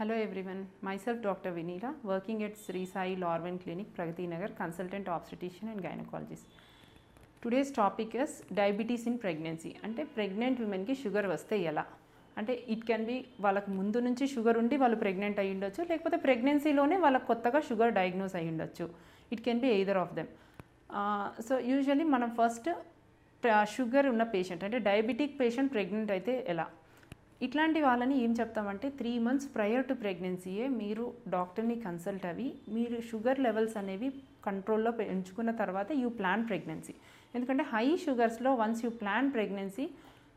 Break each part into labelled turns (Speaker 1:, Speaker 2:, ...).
Speaker 1: Hello everyone, myself Dr. Vinila, working at Sri Sai లార్వెన్ Clinic, Pragati Nagar, consultant obstetrician and gynecologist. Today's topic is diabetes in pregnancy అంటే pregnant ఉమెన్కి sugar వస్తే ఎలా? అంటే it can B వాళ్ళకి ముందు నుంచి షుగర్ ఉండి వాళ్ళు ప్రెగ్నెంట్ అయ్యి ఉండొచ్చు లేకపోతే ప్రెగ్నెన్సీలోనే వాళ్ళకి కొత్తగా షుగర్ డయాగ్నోస్ అయ్యి ఉండొచ్చు. It can be either of them so usually మనం ఫస్ట్ షుగర్ ఉన్న పేషెంట్ అంటే డయాబెటిక్ పేషెంట్ ప్రెగ్నెంట్ అయితే ఎలా? ఇట్లాంటి వాళ్ళని ఏం చెప్తామంటే త్రీ మంత్స్ ప్రయర్ టు ప్రెగ్నెన్సీయే మీరు డాక్టర్ని కన్సల్ట్ అవి మీరు షుగర్ లెవెల్స్ అనేవి కంట్రోల్లో పెంచుకున్న తర్వాత యూ ప్లాన్ ప్రెగ్నెన్సీ ఎందుకంటే high షుగర్స్లో once you plan pregnancy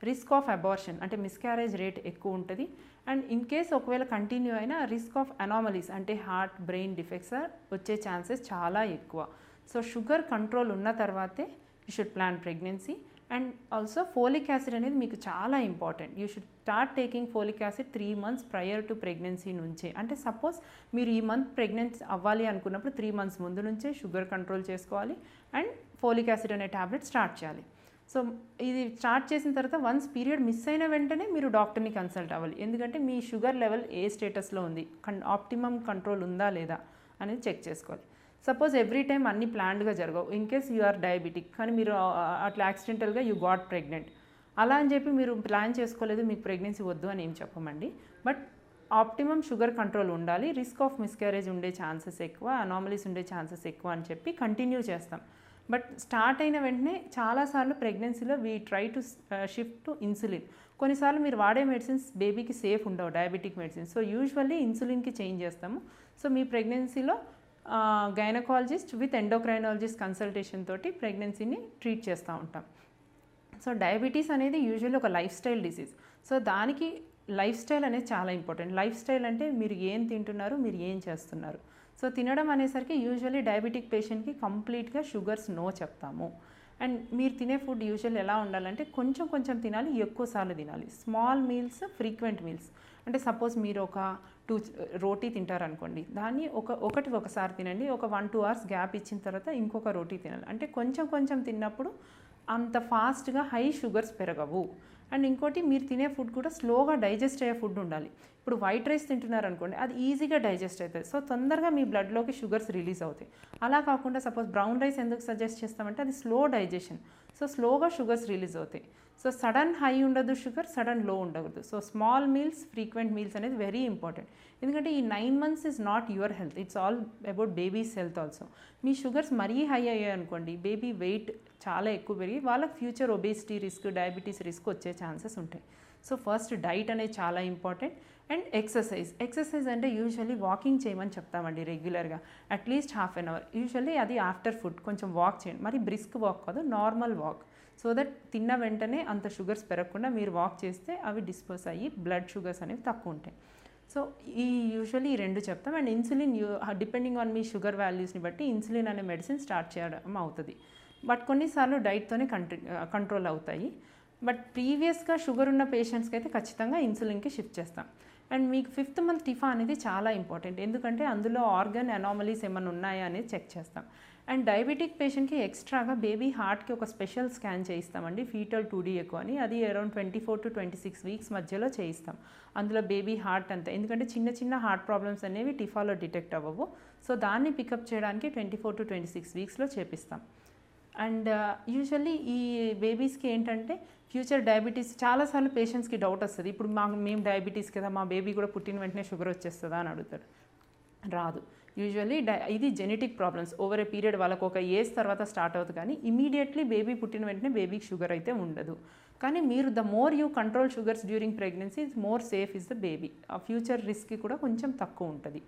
Speaker 1: risk of abortion అంటే మిస్క్యారేజ్ రేట్ ఎక్కువ ఉంటుంది. అండ్ ఇన్ కేస్ ఒకవేళ కంటిన్యూ అయినా రిస్క్ ఆఫ్ అనామలీస్ అంటే హార్ట్ బ్రెయిన్ డిఫెక్ట్స్ వచ్చే ఛాన్సెస్ చాలా ఎక్కువ. సో షుగర్ కంట్రోల్ ఉన్న తర్వాతే you should plan pregnancy and also folic acid అనేది మీకు చాలా important. You should start taking folic acid three months prior to pregnancy నుంచే. అంటే సపోజ్ మీరు ఈ మంత్ ప్రెగ్నెన్సీ అవ్వాలి అనుకున్నప్పుడు త్రీ మంత్స్ ముందు నుంచే షుగర్ కంట్రోల్ చేసుకోవాలి అండ్ ఫోలిక్ యాసిడ్ అనే ట్యాబ్లెట్ స్టార్ట్ చేయాలి. సో ఇది స్టార్ట్ చేసిన తర్వాత వన్స్ పీరియడ్ మిస్ అయిన వెంటనే మీరు డాక్టర్ని కన్సల్ట్ అవ్వాలి. ఎందుకంటే మీ షుగర్ లెవెల్ ఏ స్టేటస్లో ఉంది? కన్ ఆప్టిమమ్ కంట్రోల్ ఉందా లేదా అనేది చెక్ చేసుకోవాలి. సపోజ్ ఎవ్రీ టైం అన్ని ప్లాన్డ్గా జరగవు. In case you are diabetic కానీ మీరు అట్లా యాక్సిడెంటల్గా యూ గాట్ ప్రెగ్నెంట్ అలా అని చెప్పి మీరు ప్లాన్ చేసుకోలేదు మీకు ప్రెగ్నెన్సీ వద్దు అని ఏం చెప్పమండి. బట్ ఆప్టిమమ్ షుగర్ కంట్రోల్ ఉండాలి రిస్క్ ఆఫ్ మిస్క్యారేజ్ ఉండే ఛాన్సెస్ ఎక్కువ అనామలీస్ ఉండే ఛాన్సెస్ ఎక్కువ అని చెప్పి కంటిన్యూ చేస్తాం. బట్ స్టార్ట్ అయిన వెంటనే చాలాసార్లు ప్రెగ్నెన్సీలో we try to shift to insulin కొన్నిసార్లు మీరు వాడే మెడిసిన్స్ బేబీకి సేఫ్ ఉండవు డయాబెటిక్ మెడిసిన్స్ సో యూజువల్లీ ఇన్సులిన్కి చేంజ్ చేస్తాము. సో మీ ప్రెగ్నెన్సీలో గైనకాలజిస్ట్ విత్ ఎండోక్రైనాలజిస్ట్ కన్సల్టేషన్ తోటి ప్రెగ్నెన్సీని ట్రీట్ చేస్తూ ఉంటాం. సో డయాబెటీస్ అనేది యూజువల్లీ ఒక లైఫ్ స్టైల్ డిసీజ్ సో దానికి లైఫ్ స్టైల్ అనేది చాలా ఇంపార్టెంట్ లైఫ్ స్టైల్ అంటే మీరు ఏం తింటున్నారు మీరు ఏం చేస్తున్నారు. సో తినడం అనేసరికి యూజువల్లీ డయాబెటిక్ పేషెంట్కి కంప్లీట్గా షుగర్స్ నో చెప్తాము. అండ్ మీరు తినే ఫుడ్ యూజువల్ ఎలా ఉండాలంటే కొంచెం కొంచెం తినాలి ఎక్కువసార్లు తినాలి. స్మాల్ మీల్స్ ఫ్రీక్వెంట్ మీల్స్ అంటే సపోజ్ మీరు ఒక టూ రోటీ తింటారనుకోండి దాన్ని ఒక ఒకటి ఒకసారి తినండి ఒక వన్ టూ అవర్స్ గ్యాప్ ఇచ్చిన తర్వాత ఇంకొక రోటీ తినాలి. అంటే కొంచెం కొంచెం తిన్నప్పుడు అంత ఫాస్ట్గా హై షుగర్స్ పెరగవు. అండ్ ఇంకోటి మీరు తినే ఫుడ్ కూడా స్లోగా డైజెస్ట్ అయ్యే ఫుడ్ ఉండాలి. ఇప్పుడు వైట్ రైస్ తింటున్నారు అనుకోండి అది ఈజీగా డైజెస్ట్ అవుతుంది సో తొందరగా మీ బ్లడ్లోకి షుగర్స్ రిలీజ్ అవుతాయి. అలా కాకుండా సపోజ్ బ్రౌన్ రైస్ ఎందుకు సజెస్ట్ చేస్తామంటే అది స్లో డైజెషన్. సో స్లోగా షుగర్స్ రిలీజ్ అవుతాయి. సో సడన్ హై ఉండదు షుగర్ సడన్లో ఉండకూడదు. So small meals frequent meals అనేది వెరీ ఇంపార్టెంట్. ఎందుకంటే ఈ nine months is not your health. It's all about baby's health also. Me sugars మరీ హై అయ్యాయి అనుకోండి బేబీ వెయిట్ చాలా ఎక్కువ పెరిగి వాళ్ళకి future obesity risk diabetes risk వచ్చే ఛాన్సెస్ ఉంటాయి. సో ఫస్ట్ డైట్ అనేది చాలా ఇంపార్టెంట్. And exercise. ఎక్సర్సైజ్ అంటే యూజువల్లీ వాకింగ్ చేయమని చెప్తామండి రెగ్యులర్గా. At least half an hour. Usually అది ఆఫ్టర్ ఫుడ్. కొంచెం వాక్ చేయండి. మరి బ్రిస్క్ వాక్ కాదు నార్మల్ వాక్. సో దట్ తిన్న వెంటనే అంత షుగర్స్ పెరగకుండా మీరు వాక్ చేస్తే అవి డిస్పోజ్ అయ్యి బ్లడ్ షుగర్స్ అనేవి తక్కువ ఉంటాయి. సో ఈ యూజువల్లీ ఈ రెండు చెప్తాం. And insulin you depending on me sugar వాల్యూస్ని బట్టి ఇన్సులిన్ అనే మెడిసిన్ స్టార్ట్ చేయడం అవుతుంది. బట్ కొన్నిసార్లు డైట్తోనే కంట్రీ కంట్రోల్ అవుతాయి. బట్ ప్రీవియస్గా షుగర్ ఉన్న పేషెంట్స్కి అయితే ఖచ్చితంగా ఇన్సులిన్కి షిఫ్ట్ చేస్తాం. అండ్ మీకు ఫిఫ్త్ మంత్ టిఫా అనేది చాలా ఇంపార్టెంట్. ఎందుకంటే అందులో ఆర్గన్ అనామలీస్ ఏమైనా ఉన్నాయా అనేది చెక్ చేస్తాం. అండ్ డయాబెటిక్ పేషెంట్కి ఎక్స్ట్రాగా బేబీ హార్ట్కి ఒక స్పెషల్ స్కాన్ చేయిస్తామండి ఫీటల్ టూ డీ ఎక్కువ అని. అది around twenty four to twenty six weeks మధ్యలో చేయిస్తాం. అందులో బేబీ హార్ట్ అంతా ఎందుకంటే చిన్న చిన్న హార్ట్ ప్రాబ్లమ్స్ అనేవి టిఫాలో డిటెక్ట్ అవ్వవు. సో దాన్ని పికప్ చేయడానికి twenty four to twenty six వీక్స్లో చేపిస్తాం. అండ్ uh, యూజువల్లీ ఈ బేబీస్కి ఏంటంటే ఫ్యూచర్ డయాబెటీస్ చాలాసార్లు పేషెంట్స్కి డౌట్ వస్తుంది. ఇప్పుడు మా మేము డయాబెటీస్ కదా మా బేబీ కూడా పుట్టిన వెంటనే షుగర్ వచ్చేస్తుందా అని అడుగుతారు రాదు. యూజువల్లీ డై ఇది genetic problems over a period వాళ్ళకు ఒక ఏజ్ తర్వాత స్టార్ట్ అవుతుంది కానీ ఇమీడియట్లీ బేబీ పుట్టిన వెంటనే బేబీకి షుగర్ అయితే ఉండదు. కానీ మీరు the more you control sugars during pregnancy is more safe is the baby ఆ ఫ్యూచర్ రిస్క్ కూడా కొంచెం తక్కువ ఉంటుంది.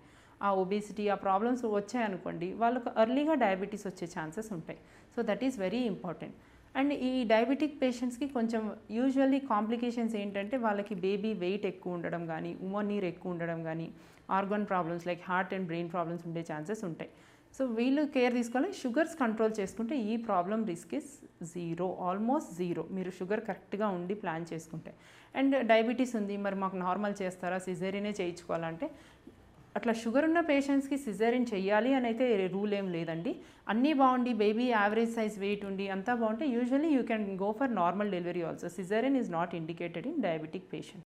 Speaker 1: ఆ ఒబేసిటీ ఆ ప్రాబ్లమ్స్ వచ్చాయనుకోండి వాళ్ళకు ఎర్లీగా డయాబెటీస్ వచ్చే ఛాన్సెస్ ఉంటాయి. So that is very important and ఈ డయాబెటిక్ పేషెంట్స్కి కొంచెం యూజువల్లీ కాంప్లికేషన్స్ ఏంటంటే వాళ్ళకి బేబీ వెయిట్ ఎక్కువ ఉండడం కానీ ఉమ్మ నీరు ఎక్కువ ఉండడం కానీ organ problems like heart and brain problems ఉండే ఛాన్సెస్ ఉంటాయి. సో వీళ్ళు కేర్ తీసుకోవాలి. షుగర్స్ కంట్రోల్ చేసుకుంటే ఈ problem risk is zero almost zero. మీరు షుగర్ కరెక్ట్గా ఉండి ప్లాన్ చేసుకుంటే. అండ్ డయాబెటీస్ ఉంది. మరి మాకు నార్మల్ చేస్తారా? సిజేరియనే చేయించుకోవాలంటే అట్లా షుగర్ ఉన్న పేషెంట్స్కి సిజేరియన్ చేయాలి అని అయితే రూల్ ఏం లేదండి. అన్నీ బాగుండి బేబీ యావరేజ్ సైజ్ వెయిట్ ఉండి అంతా బాగుంటే usually you can go for normal delivery also. Caesarean is not indicated in diabetic patient.